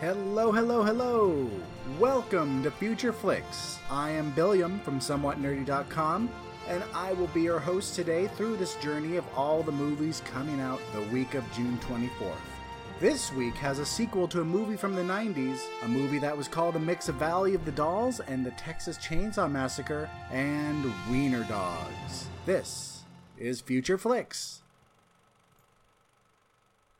Hello, hello, hello! Welcome to Future Flicks. I am Billiam from SomewhatNerdy.com, and I will be your host today through this journey of all the movies coming out the week of June 24th. This week has a sequel to a movie from the 90s, a movie that was called a mix of Valley of the Dolls and the Texas Chainsaw Massacre and Wiener Dogs. This is Future Flicks.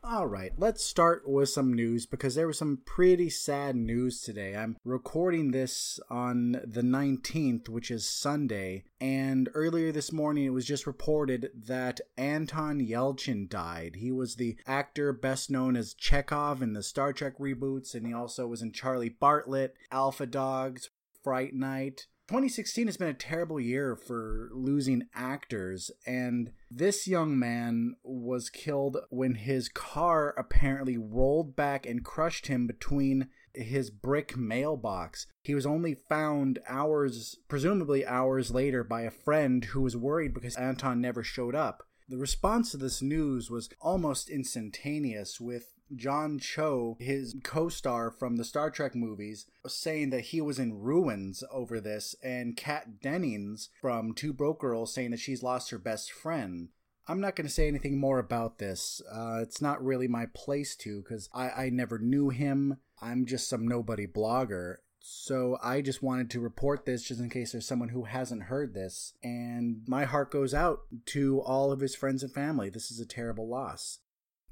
All right, let's start with some news because there was some pretty sad news today. I'm recording this on the 19th, which is Sunday, and earlier this morning it was just reported that Anton Yelchin died. He was the actor best known as Chekhov in the Star Trek reboots, and he also was in Charlie Bartlett, Alpha Dogs, Fright Night. 2016 has been a terrible year for losing actors, and this young man was killed when his car apparently rolled back and crushed him between his brick mailbox. He was only found hours, presumably hours later, by a friend who was worried because Anton never showed up. The response to this news was almost instantaneous, with John Cho, his co star from the Star Trek movies, saying that he was in ruins over this, and Kat Dennings from Two Broke Girls saying that she's lost her best friend. I'm not going to say anything more about this. Uh, it's not really my place to because I, I never knew him. I'm just some nobody blogger. So I just wanted to report this just in case there's someone who hasn't heard this. And my heart goes out to all of his friends and family. This is a terrible loss.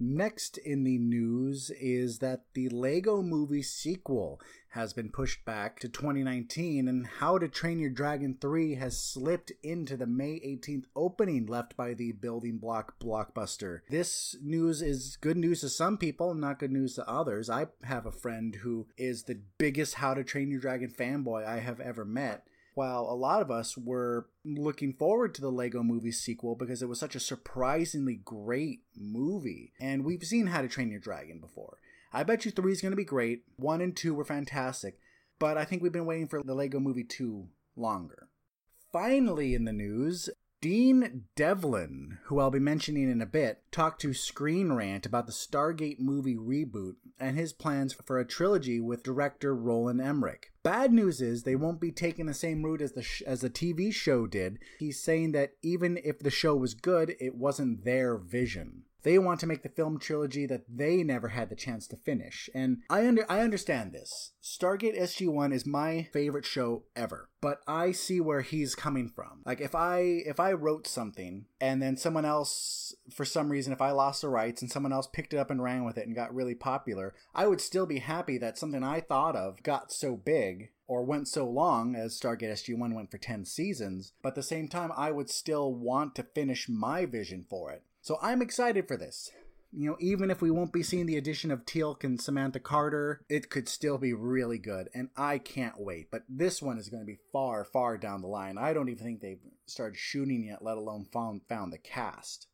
Next in the news is that the Lego movie sequel has been pushed back to 2019 and How to Train Your Dragon 3 has slipped into the May 18th opening left by the building block blockbuster. This news is good news to some people, not good news to others. I have a friend who is the biggest How to Train Your Dragon fanboy I have ever met while a lot of us were looking forward to the Lego movie sequel because it was such a surprisingly great movie. And we've seen How to Train Your Dragon before. I bet you 3 is going to be great. 1 and 2 were fantastic. But I think we've been waiting for the Lego movie 2 longer. Finally, in the news, Dean Devlin, who I'll be mentioning in a bit, talked to Screen Rant about the Stargate movie reboot and his plans for a trilogy with director Roland Emmerich. Bad news is they won't be taking the same route as the sh- as the TV show did. He's saying that even if the show was good, it wasn't their vision. They want to make the film trilogy that they never had the chance to finish. And I under I understand this. Stargate SG-1 is my favorite show ever. But I see where he's coming from. Like if I if I wrote something and then someone else for some reason if I lost the rights and someone else picked it up and ran with it and got really popular, I would still be happy that something I thought of got so big or went so long as Stargate SG1 went for 10 seasons, but at the same time I would still want to finish my vision for it. So I'm excited for this. You know, even if we won't be seeing the addition of Teal'c and Samantha Carter, it could still be really good, and I can't wait. But this one is going to be far, far down the line. I don't even think they've started shooting yet, let alone found found the cast.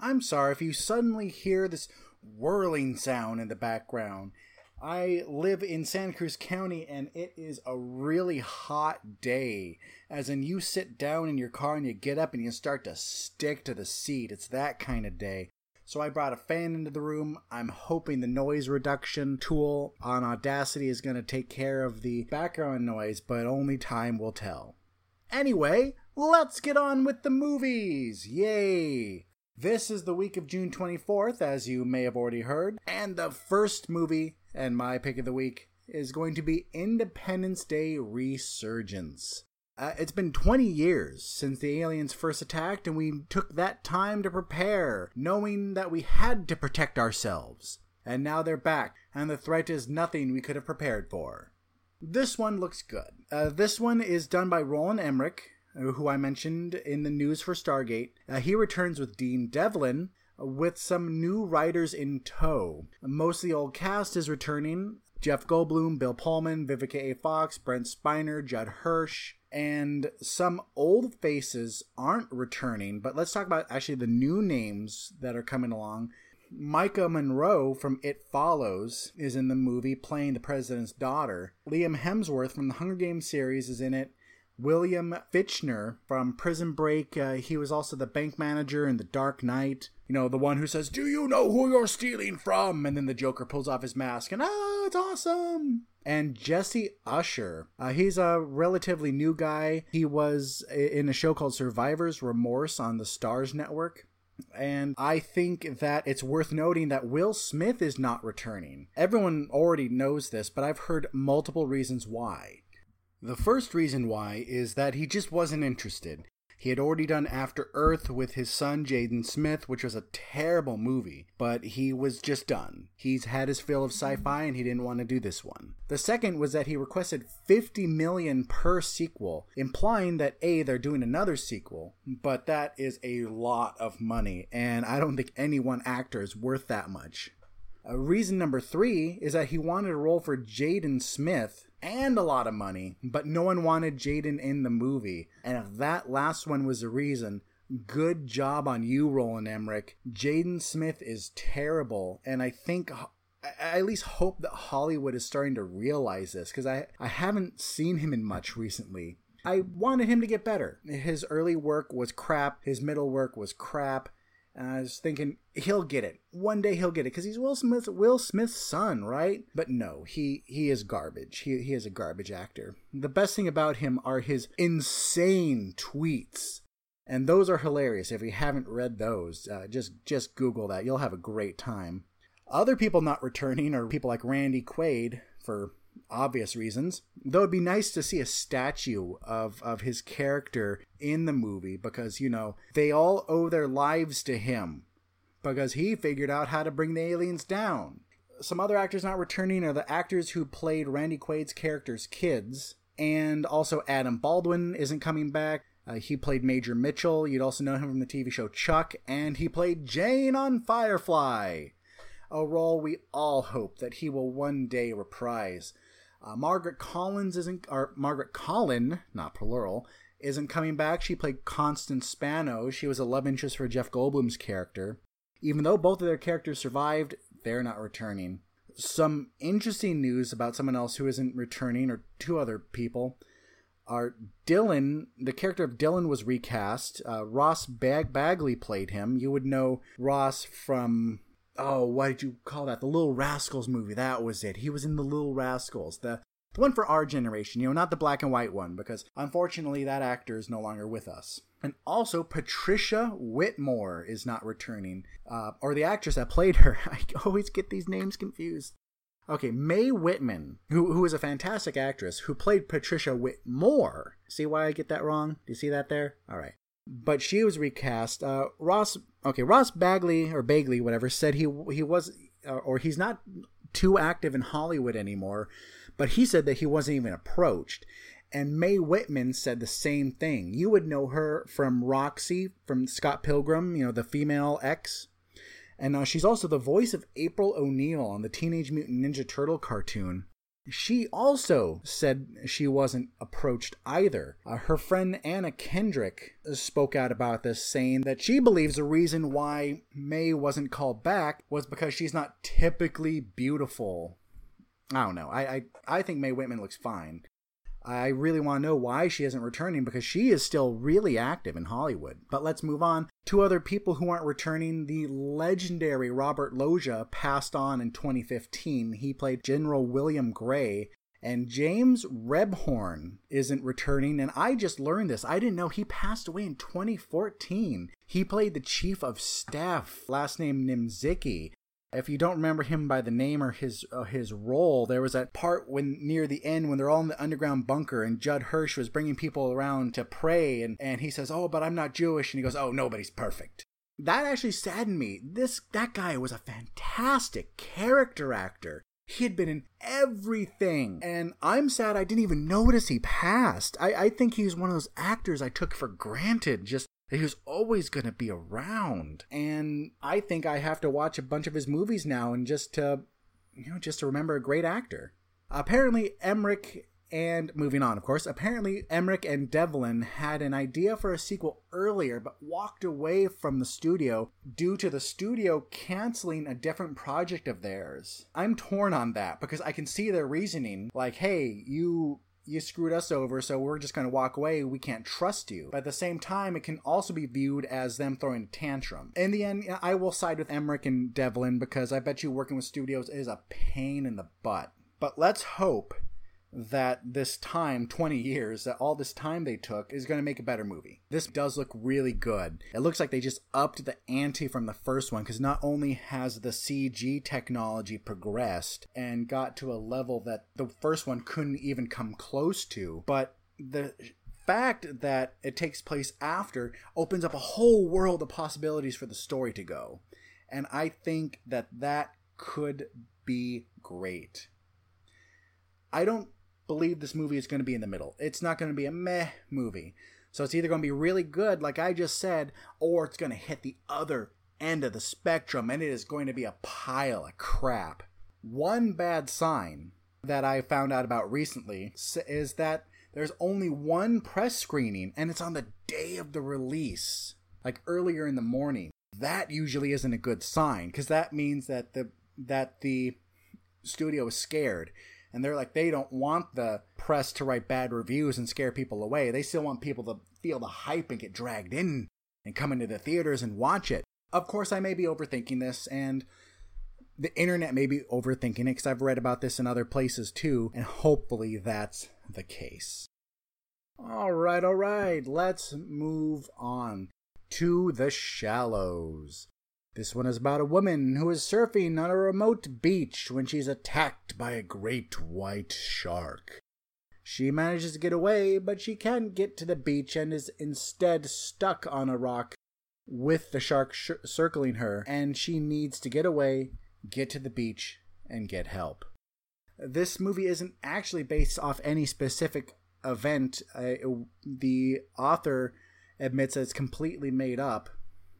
I'm sorry if you suddenly hear this whirling sound in the background. I live in Santa Cruz County and it is a really hot day. As in, you sit down in your car and you get up and you start to stick to the seat. It's that kind of day. So I brought a fan into the room. I'm hoping the noise reduction tool on Audacity is going to take care of the background noise, but only time will tell. Anyway, let's get on with the movies! Yay! This is the week of June 24th, as you may have already heard, and the first movie and my pick of the week is going to be Independence Day Resurgence. Uh, it's been 20 years since the aliens first attacked, and we took that time to prepare, knowing that we had to protect ourselves. And now they're back, and the threat is nothing we could have prepared for. This one looks good. Uh, this one is done by Roland Emmerich, who I mentioned in the news for Stargate. Uh, he returns with Dean Devlin, with some new writers in tow. Most of the old cast is returning. Jeff Goldblum, Bill Pullman, Vivica A. Fox, Brent Spiner, Judd Hirsch, and some old faces aren't returning. But let's talk about actually the new names that are coming along. Maika Monroe from It Follows is in the movie playing the president's daughter. Liam Hemsworth from the Hunger Games series is in it. William Fichtner from Prison Break. Uh, he was also the bank manager in The Dark Knight. You know, the one who says, Do you know who you're stealing from? And then the Joker pulls off his mask and, Oh, it's awesome. And Jesse Usher. Uh, he's a relatively new guy. He was in a show called Survivor's Remorse on the Starz Network. And I think that it's worth noting that Will Smith is not returning. Everyone already knows this, but I've heard multiple reasons why. The first reason why is that he just wasn't interested. He had already done After Earth with his son Jaden Smith, which was a terrible movie, but he was just done. He's had his fill of sci-fi and he didn't want to do this one. The second was that he requested 50 million per sequel, implying that A they're doing another sequel, but that is a lot of money and I don't think any one actor is worth that much. Uh, reason number 3 is that he wanted a role for Jaden Smith and a lot of money, but no one wanted Jaden in the movie. And if that last one was the reason, good job on you, Roland Emmerich. Jaden Smith is terrible, and I think I at least hope that Hollywood is starting to realize this because I, I haven't seen him in much recently. I wanted him to get better. His early work was crap, his middle work was crap, and I was thinking he'll get it. One day he'll get it because he's Will Smith, Will Smith's son, right? But no, he he is garbage. He he is a garbage actor. The best thing about him are his insane tweets, and those are hilarious. If you haven't read those, uh, just just Google that. You'll have a great time. Other people not returning are people like Randy Quaid for obvious reasons. Though it'd be nice to see a statue of, of his character in the movie because, you know, they all owe their lives to him because he figured out how to bring the aliens down. Some other actors not returning are the actors who played Randy Quaid's character's kids, and also Adam Baldwin isn't coming back. Uh, he played Major Mitchell. You'd also know him from the TV show Chuck, and he played Jayne on Firefly, a role we all hope that he will one day reprise. Uh, Margaret Collins isn't, or Margaret Collin, not plural, isn't coming back. She played Constance Spano. She was a love interest for Jeff Goldblum's character. Even though both of their characters survived, they're not returning. Some interesting news about someone else who isn't returning, or two other people, are Dylan. The character of Dylan was recast. Uh, Ross Bag- Bagley played him. You would know Ross from oh, what did you call that? The Little Rascals movie. That was it. He was in the Little Rascals. The the one for our generation, you know, not the black and white one, because unfortunately that actor is no longer with us. And also, Patricia Whitmore is not returning, uh, or the actress that played her. I always get these names confused. Okay, Mae Whitman, who, who is a fantastic actress, who played Patricia Whitmore. See why I get that wrong? Do you see that there? All right but she was recast. Uh, Ross, okay, Ross Bagley or Bagley, whatever, said he he was uh, or he's not too active in Hollywood anymore, but he said that he wasn't even approached. And Mae Whitman said the same thing. You would know her from Roxy from Scott Pilgrim, you know, the female X. And uh, she's also the voice of April O'Neil on the Teenage Mutant Ninja Turtle cartoon. She also said she wasn't approached either. Uh, her friend Anna Kendrick spoke out about this, saying that she believes the reason why Mae wasn't called back was because she's not typically beautiful. I don't know. I, I, I think Mae Whitman looks fine. I really want to know why she isn't returning because she is still really active in Hollywood. But let's move on. Two other people who aren't returning. The legendary Robert Loggia passed on in 2015. He played General William Gray. And James Rebhorn isn't returning. And I just learned this. I didn't know he passed away in 2014. He played the chief of staff, last name Nimziki. If you don't remember him by the name or his uh, his role, there was that part when near the end when they're all in the underground bunker and Judd Hirsch was bringing people around to pray and and he says, "Oh, but I'm not Jewish," and he goes, "Oh, nobody's perfect." That actually saddened me. This that guy was a fantastic character actor. He had been in everything. And I'm sad I didn't even notice he passed. I, I think he's one of those actors I took for granted just he was always going to be around. And I think I have to watch a bunch of his movies now and just to, you know, just to remember a great actor. Apparently, Emmerich and moving on, of course, apparently Emmerich and Devlin had an idea for a sequel earlier, but walked away from the studio due to the studio canceling a different project of theirs. I'm torn on that because I can see their reasoning. Like, hey, you you screwed us over, so we're just going to walk away. We can't trust you. But at the same time, it can also be viewed as them throwing a tantrum. In the end, I will side with Emmerich and Devlin because I bet you working with studios is a pain in the butt. But let's hope that this time, 20 years, that all this time they took is going to make a better movie. This does look really good. It looks like they just upped the ante from the first one because not only has the CG technology progressed and got to a level that the first one couldn't even come close to, but the fact that it takes place after opens up a whole world of possibilities for the story to go. And I think that that could be great. I don't believe this movie is going to be in the middle. It's not going to be a meh movie. So it's either going to be really good, like I just said, or it's going to hit the other end of the spectrum and it is going to be a pile of crap. One bad sign that I found out about recently is that there's only one press screening and it's on the day of the release, like earlier in the morning. That usually isn't a good sign because that means that the that the studio is scared and they're like they don't want the press to write bad reviews and scare people away. They still want people to feel the hype and get dragged in and come into the theaters and watch it. Of course, I may be overthinking this, and the internet may be overthinking it because I've read about this in other places too, and hopefully that's the case. All right, all right, let's move on to the shallows. This one is about a woman who is surfing on a remote beach when she's attacked by a great white shark. She manages to get away, but she can't get to the beach and is instead stuck on a rock with the shark sh- circling her, and she needs to get away, get to the beach, and get help. This movie isn't actually based off any specific event. Uh, the author admits that it's completely made up,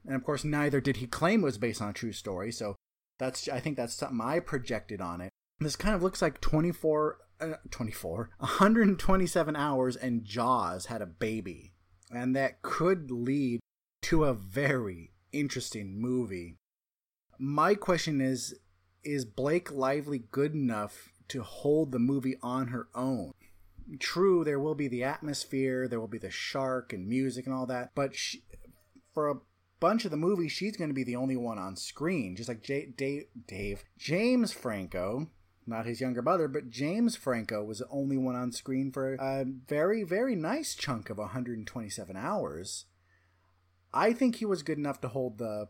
and of course, neither did he claim it was based on a true story. So that's I think that's something I projected on it. This kind of looks like 24, uh, 24, 127 hours, and Jaws had a baby, and that could lead to a very interesting movie. My question is: Is Blake Lively good enough to hold the movie on her own? True, there will be the atmosphere, there will be the shark and music and all that, but she, for a bunch of the movie, she's going to be the only one on screen, just like J- Dave, Dave James Franco, not his younger brother, but James Franco was the only one on screen for a very, very nice chunk of 127 hours. I think he was good enough to hold the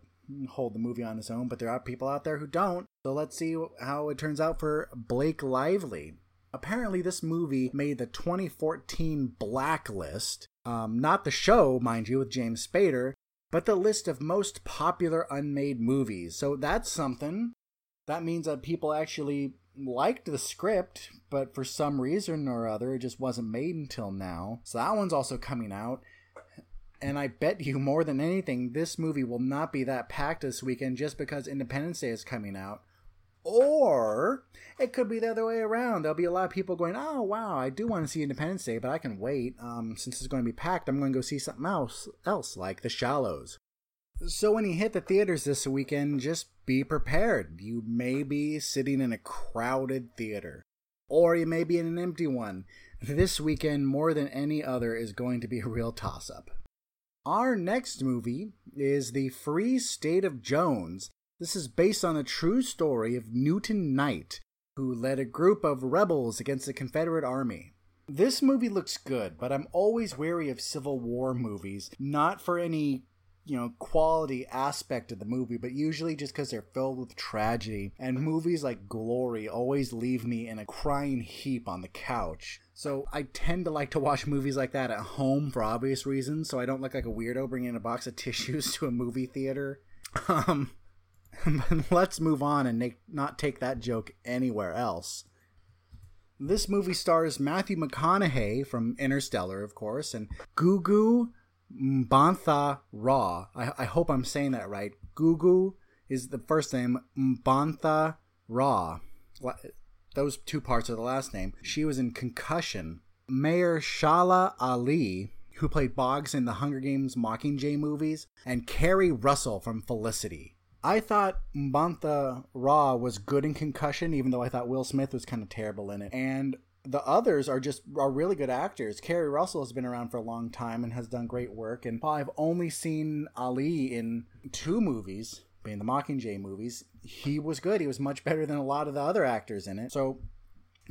hold the movie on his own, but there are people out there who don't. So let's see how it turns out for Blake Lively. Apparently, this movie made the 2014 Blacklist. Um, not the show, mind you, with James Spader, but the list of most popular unmade movies. So that's something. That means that people actually liked the script, but for some reason or other, it just wasn't made until now. So that one's also coming out. And I bet you more than anything, this movie will not be that packed this weekend just because Independence Day is coming out. Or it could be the other way around. There'll be a lot of people going, "Oh wow, I do want to see Independence Day, but I can wait. Um, since it's going to be packed, I'm going to go see something else, else like The Shallows." So when you hit the theaters this weekend, just be prepared. You may be sitting in a crowded theater, or you may be in an empty one. This weekend, more than any other, is going to be a real toss-up. Our next movie is The Free State of Jones, this is based on a true story of Newton Knight, who led a group of rebels against the Confederate Army. This movie looks good, but I'm always wary of Civil War movies, not for any you know quality aspect of the movie but usually just because they're filled with tragedy. And movies like glory always leave me in a crying heap on the couch. So i tend to like to watch movies like that at home for obvious reasons so i don't look like a weirdo bringing a box of tissues to a movie theater. Um let's move on and make, not take that joke anywhere else. This movie stars Matthew McConaughey from Interstellar, of course, and Gugu Mbatha Raw. I, I hope I'm saying that right. Gugu is the first name, Mbatha Raw. Those two parts are the last name. She was in Concussion. Mahershala Ali, who played Boggs in the Hunger Games Mockingjay movies, and Keri Russell from Felicity. I thought Mbatha Raw was good in Concussion, even though I thought Will Smith was kind of terrible in it. And the others are just are really good actors. Keri Russell has been around for a long time and has done great work. And I've only seen Ali in two movies, being the Mockingjay movies. He was good. He was much better than a lot of the other actors in it. So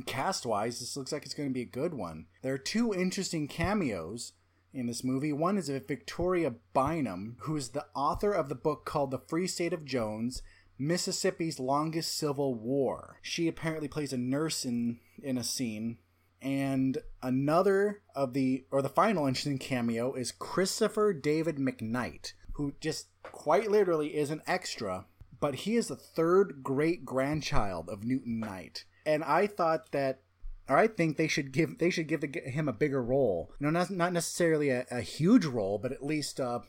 cast wise, this looks like it's going to be a good one. There are two interesting cameos in this movie. One is Victoria Bynum, who is the author of the book called The Free State of Jones Mississippi's Longest Civil War. She apparently plays a nurse in, in a scene. And another of the, or the final interesting cameo is Christopher David McKnight, who just quite literally is an extra, but he is the third great grandchild of Newton Knight. And I thought that or I think they should give they should give the, him a bigger role. You know, not not necessarily a, a huge role, but at least uh,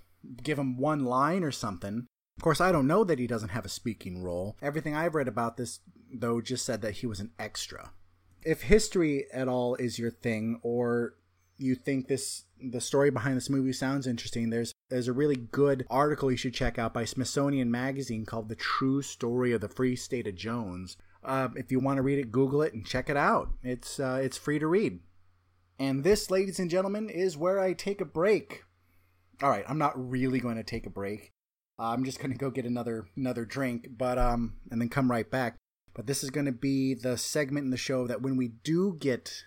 give him one line or something. Of course, I don't know that he doesn't have a speaking role. Everything I've read about this, though, just said that he was an extra. If history at all is your thing, or you think this the story behind this movie sounds interesting, there's there's a really good article you should check out by Smithsonian Magazine called "The True Story of the Free State of Jones." Uh, if you want to read it, Google it and check it out. It's uh, it's free to read. And this, ladies and gentlemen, is where I take a break. All right, I'm not really going to take a break. Uh, I'm just going to go get another another drink, but um, and then come right back. But this is going to be the segment in the show that when we do get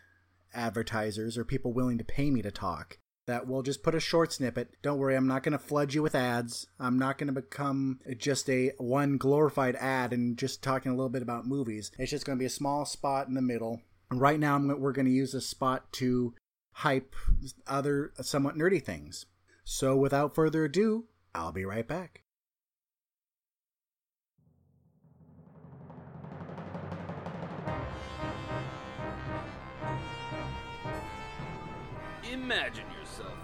advertisers or people willing to pay me to talk, that we'll just put a short snippet. Don't worry, I'm not going to flood you with ads. I'm not going to become just a one glorified ad and just talking a little bit about movies. It's just going to be a small spot in the middle. Right now, we're going to use this spot to hype other somewhat nerdy things. So, without further ado, I'll be right back. Imagine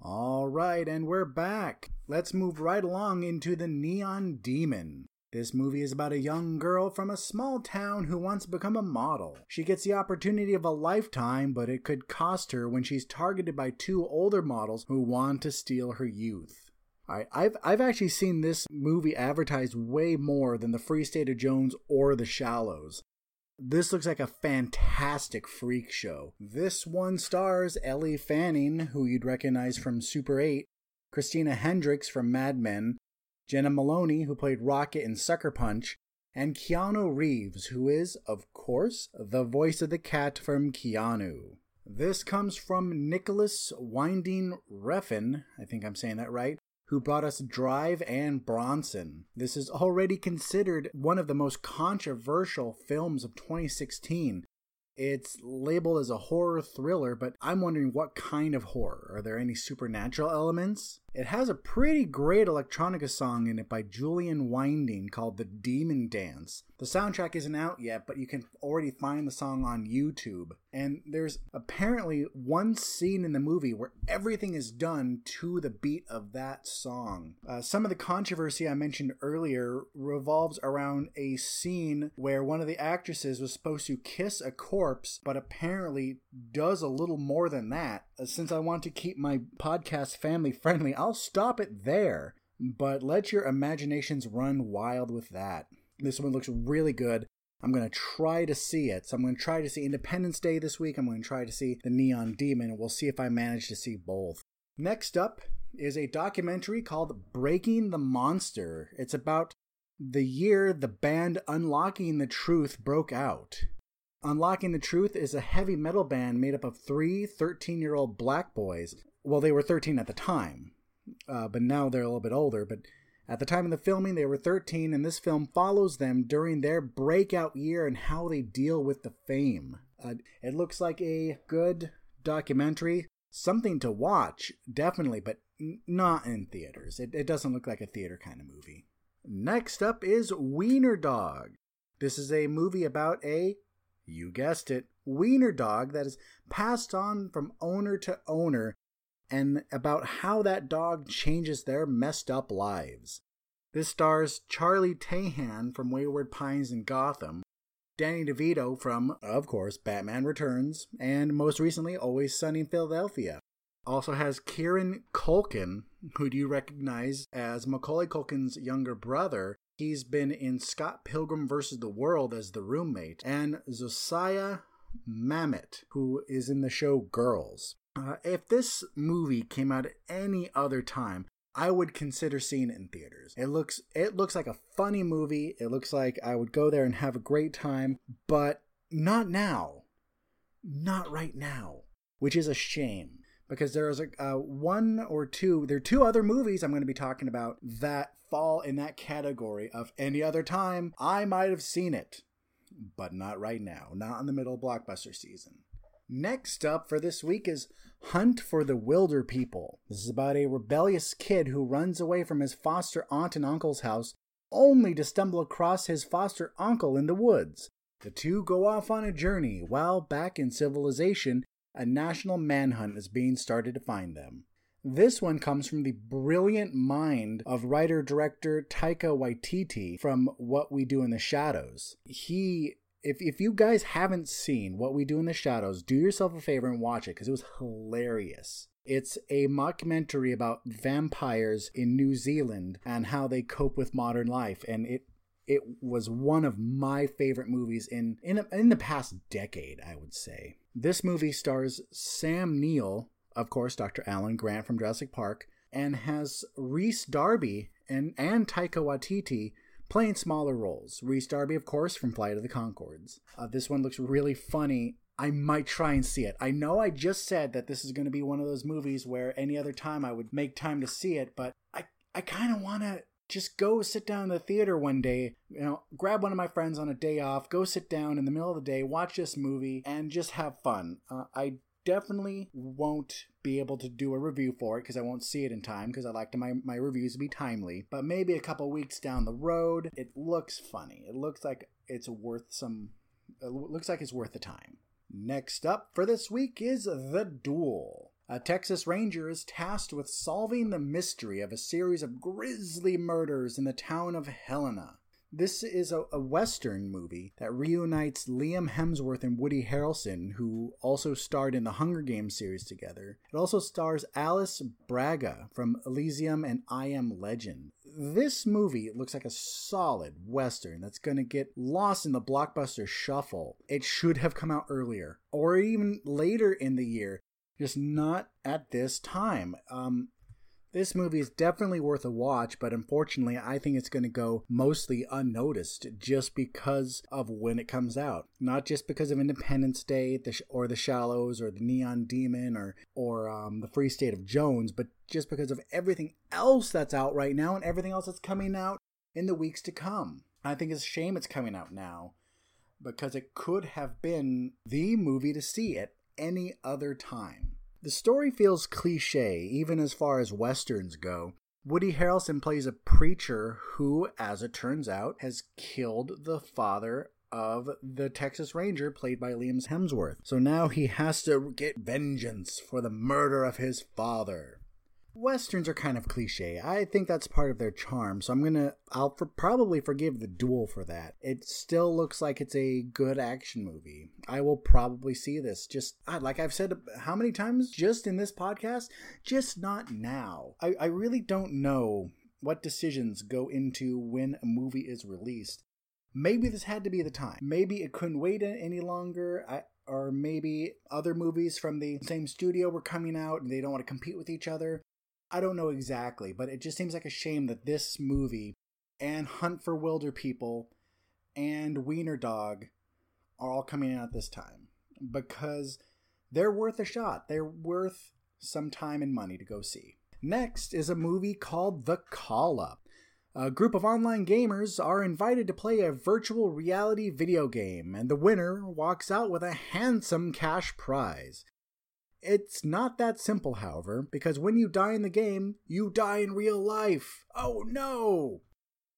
All right, and we're back. Let's move right along into The Neon Demon. This movie is about a young girl from a small town who wants to become a model. She gets the opportunity of a lifetime, but it could cost her when she's targeted by two older models who want to steal her youth. All right, I've I've actually seen this movie advertised way more than The Free State of Jones or The Shallows. This looks like a fantastic freak show. This one stars Ellie Fanning, who you'd recognize from Super 8, Christina Hendricks from Mad Men, Jenna Maloney, who played Rocket in Sucker Punch, and Keanu Reeves, who is, of course, the voice of the cat from Keanu. This comes from Nicholas Winding Refn, I think I'm saying that right, who brought us Drive and Bronson. This is already considered one of the most controversial films of 2016 it's labeled as a horror thriller, but I'm wondering what kind of horror. Are there any supernatural elements? It has a pretty great electronica song in it by Julian Winding called The Demon Dance. The soundtrack isn't out yet, but you can already find the song on YouTube. And there's apparently one scene in the movie where everything is done to the beat of that song. Uh, some of the controversy I mentioned earlier revolves around a scene where one of the actresses was supposed to kiss a corpse, but apparently does a little more than that. Uh, since I want to keep my podcast family friendly, I'll stop it there. But let your imaginations run wild with that. This one looks really good. I'm going to try to see it. So I'm going to try to see Independence Day this week. I'm going to try to see The Neon Demon. We'll see if I manage to see both. Next up is a documentary called Breaking the Monster. It's about the year the band Unlocking the Truth broke out. Unlocking the Truth is a heavy metal band made up of three 13 year old black boys. Well, they were 13 at the time, uh, but now they're a little bit older. But at the time of the filming, they were 13, and this film follows them during their breakout year and how they deal with the fame. Uh, it looks like a good documentary, something to watch, definitely, but n- not in theaters. It, it doesn't look like a theater kind of movie. Next up is Wiener Dog. This is a movie about a You guessed it, wiener dog that is passed on from owner to owner and about how that dog changes their messed up lives. This stars Charlie Tahan from Wayward Pines and Gotham, Danny DeVito from, of course, Batman Returns, and most recently, Always Sunny in Philadelphia. Also has Kieran Culkin, who do you recognize as Macaulay Culkin's younger brother. He's been in Scott Pilgrim vs. the World as the roommate, and Josiah Mamet, who is in the show Girls. Uh, if this movie came out at any other time, I would consider seeing it in theaters. It looks it looks like a funny movie. It looks like I would go there and have a great time, but not now. Not right now, which is a shame because there's a uh, one or two there are two other movies I'm going to be talking about that fall in that category of any other time I might have seen it, but not right now, not in the middle of blockbuster season. Next up for this week is Hunt for the Wilderpeople This is about a rebellious kid who runs away from his foster aunt and uncle's house only to stumble across his foster uncle in the woods. The two go off on a journey while back in civilization, a national manhunt is being started to find them. This one comes from the brilliant mind of writer director Taika Waititi from What We Do in the Shadows. He if if you guys haven't seen What We Do in the Shadows, do yourself a favor and watch it because it was hilarious. It's a mockumentary about vampires in New Zealand and how they cope with modern life, and it it was one of my favorite movies in in in the past decade, I would say. This movie stars Sam Neill, of course, Dr. Alan Grant from Jurassic Park, and has Rhys Darby and and Taika Waititi playing smaller roles. Rhys Darby, of course, from Flight of the Conchords. Uh, this one looks really funny. I might try and see it. I know I just said that this is going to be one of those movies where any other time I would make time to see it, but I, I kind of want to just go sit down in the theater one day, you know, grab one of my friends on a day off, go sit down in the middle of the day, watch this movie, and just have fun. Uh, I definitely won't be able to do a review for it because I won't see it in time because I like to my, my reviews to be timely. But maybe a couple weeks down the road, it looks funny. It looks like it's worth some. It looks like it's worth the time. Next up for this week is The Duel. A Texas Ranger is tasked with solving the mystery of a series of grisly murders in the town of Helena. This is a, a, Western movie that reunites Liam Hemsworth and Woody Harrelson, who also starred in the Hunger Games series together. It also stars Alice Braga from Elysium and I Am Legend. This movie looks like a solid Western that's going to get lost in the blockbuster shuffle. It should have come out earlier or even later in the year, just not at this time. Um, this movie is definitely worth a watch, but unfortunately, I think it's going to go mostly unnoticed just because of when it comes out. Not just because of Independence Day or The Shallows or The Neon Demon or, or um, The Free State of Jones, but just because of everything else that's out right now and everything else that's coming out in the weeks to come. I think it's a shame it's coming out now because it could have been the movie to see at any other time. The story feels cliche, even as far as westerns go. Woody Harrelson plays a preacher who, as it turns out, has killed the father of the Texas Ranger played by Liam Hemsworth. So now he has to get vengeance for the murder of his father. Westerns are kind of cliche. I think that's part of their charm, so I'm gonna, I'll for, probably forgive the duel for that. It still looks like it's a good action movie. I will probably see this. Just like I've said how many times just in this podcast, just not now. I, I really don't know what decisions go into when a movie is released. Maybe this had to be the time. Maybe it couldn't wait any longer. I, or maybe other movies from the same studio were coming out and they don't want to compete with each other. I don't know exactly, but it just seems like a shame that this movie and Hunt for Wilderpeople and Wiener Dog are all coming out at this time because they're worth a shot. They're worth some time and money to go see. Next is a movie called The Call Up. A group of online gamers are invited to play a virtual reality video game, and the winner walks out with a handsome cash prize. It's not that simple, however, because when you die in the game, you die in real life. Oh no!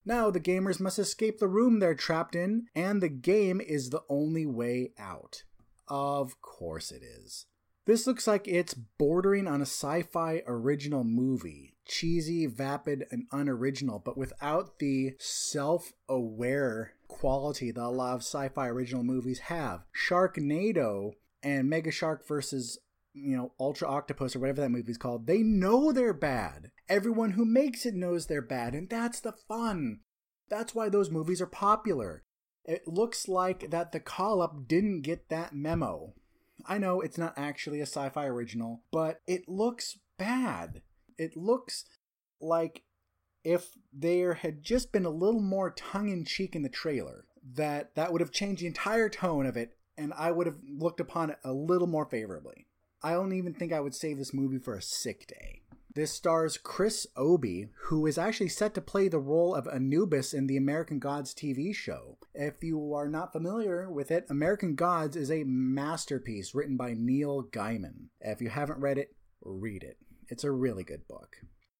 Now the gamers must escape the room they're trapped in, and the game is the only way out. Of course it is. This looks like it's bordering on a sci fi original movie. Cheesy, vapid, and unoriginal, but without the self aware quality that a lot of sci fi original movies have. Sharknado and Mega Shark versus you know, Ultra Octopus or whatever that movie's called, they know they're bad. Everyone who makes it knows they're bad, and that's the fun. That's why those movies are popular. It looks like that the call up didn't get that memo. I know it's not actually a sci fi original, but it looks bad. It looks like if there had just been a little more tongue in cheek in the trailer, that that would have changed the entire tone of it, and I would have looked upon it a little more favorably. I don't even think I would save this movie for a sick day. This stars Chris Obi, who is actually set to play the role of Anubis in the American Gods TV show. If you are not familiar with it, American Gods is a masterpiece written by Neil Gaiman. If you haven't read it, read it. It's a really good book.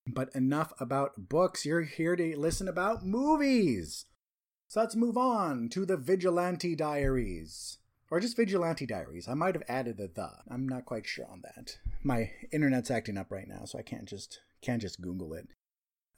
But enough about books. You're here to listen about movies. So let's move on to the Vigilante Diaries or just Vigilante Diaries. I might have added the the. I'm not quite sure on that. My internet's acting up right now, so I can't just can't just Google it.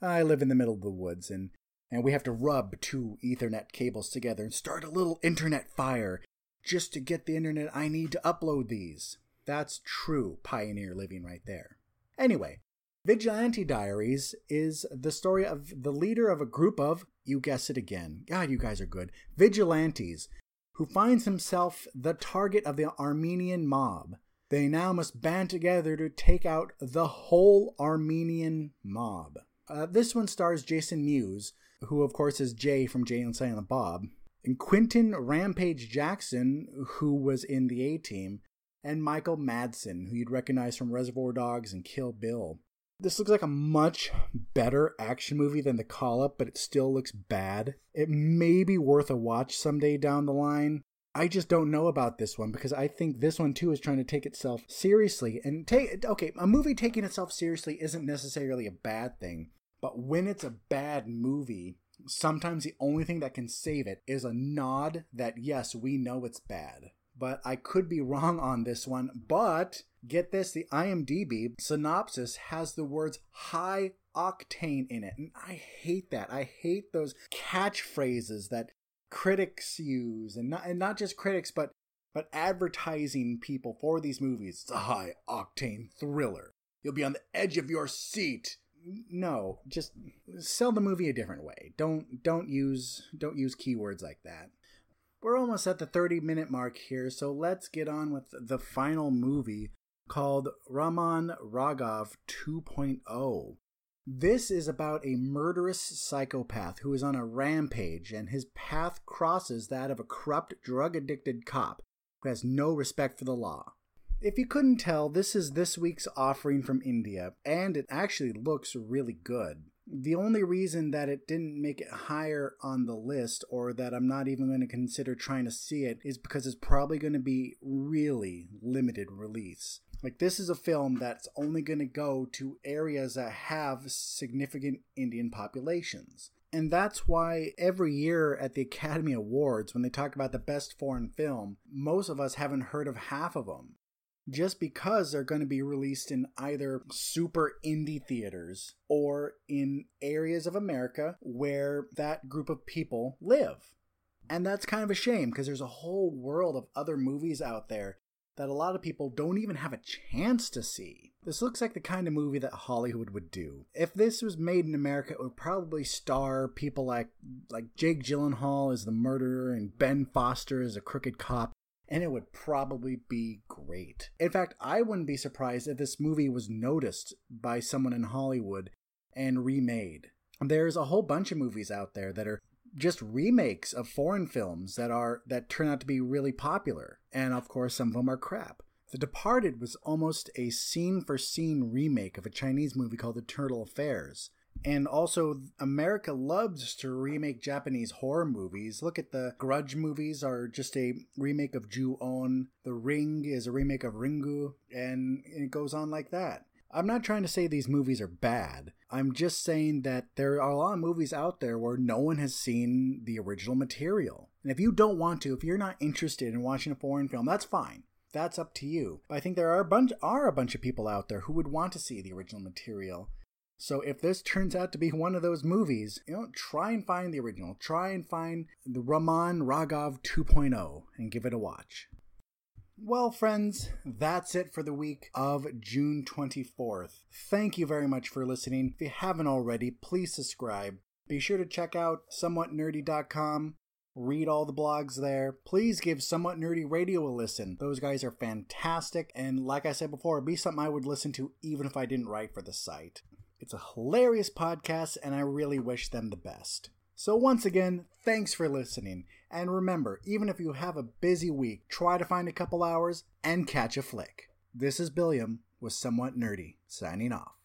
I live in the middle of the woods, and and we have to rub two Ethernet cables together and start a little internet fire just to get the internet I need to upload these. That's true pioneer living right there. Anyway, Vigilante Diaries is the story of the leader of a group of, you guess it again, God, you guys are good, vigilantes who finds himself the target of the Armenian mob. They now must band together to take out the whole Armenian mob. Uh, this one stars Jason Mewes, who of course is Jay from Jay and Silent Bob, and Quinton Rampage Jackson, who was in the A Team, and Michael Madsen, who you'd recognize from Reservoir Dogs and Kill Bill. This looks like a much better action movie than The Call Up, but it still looks bad. It may be worth a watch someday down the line. I just don't know about this one because I think this one too is trying to take itself seriously. And take okay, a movie taking itself seriously isn't necessarily a bad thing, but when it's a bad movie, sometimes the only thing that can save it is a nod that yes, we know it's bad. But I could be wrong on this one, but get this the IMDb synopsis has the words high octane in it. And I hate that. I hate those catchphrases that critics use and not and not just critics but but advertising people for these movies. It's a high octane thriller. You'll be on the edge of your seat. No, just sell the movie a different way. Don't don't use don't use keywords like that. We're almost at the 30 minute mark here, so let's get on with the final movie called Raman Raghav 2.0. This is about a murderous psychopath who is on a rampage, and his path crosses that of a corrupt, drug addicted cop who has no respect for the law. If you couldn't tell, this is this week's offering from India, and it actually looks really good. The only reason that it didn't make it higher on the list, or that I'm not even going to consider trying to see it, is because it's probably going to be really limited release. Like, this is a film that's only going to go to areas that have significant Indian populations. And that's why every year at the Academy Awards, when they talk about the best foreign film, most of us haven't heard of half of them. Just because they're going to be released in either super indie theaters or in areas of America where that group of people live. And that's kind of a shame because there's a whole world of other movies out there that a lot of people don't even have a chance to see. This looks like the kind of movie that Hollywood would do. If this was made in America, it would probably star people like like Jake Gyllenhaal as the murderer and Ben Foster as a crooked cop, and it would probably be great. In fact, I wouldn't be surprised if this movie was noticed by someone in Hollywood and remade. There's a whole bunch of movies out there that are just remakes of foreign films that are that turn out to be really popular. And of course some of them are crap. The departed was almost a scene for scene remake of a chinese movie called the turtle affairs. And also america loves to remake japanese horror movies. Look at the grudge movies are just a remake of ju-on. The ring is a remake of ringu. And it goes on like that. I'm not trying to say these movies are bad. I'm just saying that there are a lot of movies out there where no one has seen the original material. And if you don't want to, if you're not interested in watching a foreign film, that's fine. That's up to you. But I think there are a bunch are a bunch of people out there who would want to see the original material. So if this turns out to be one of those movies, you know, try and find the original. Try and find the Raman Raghav 2.0 and give it a watch. Well, friends, that's it for the week of June 24th. Thank you very much for listening. If you haven't already, please subscribe. Be sure to check out somewhatnerdy.com. Read all the blogs there. Please give Somewhat Nerdy Radio a listen. Those guys are fantastic, and like I said before, be something I would listen to even if I didn't write for the site. It's a hilarious podcast, and I really wish them the best. So, once again, thanks for listening. And remember, even if you have a busy week, try to find a couple hours and catch a flick. This is Billiam with Somewhat Nerdy, signing off.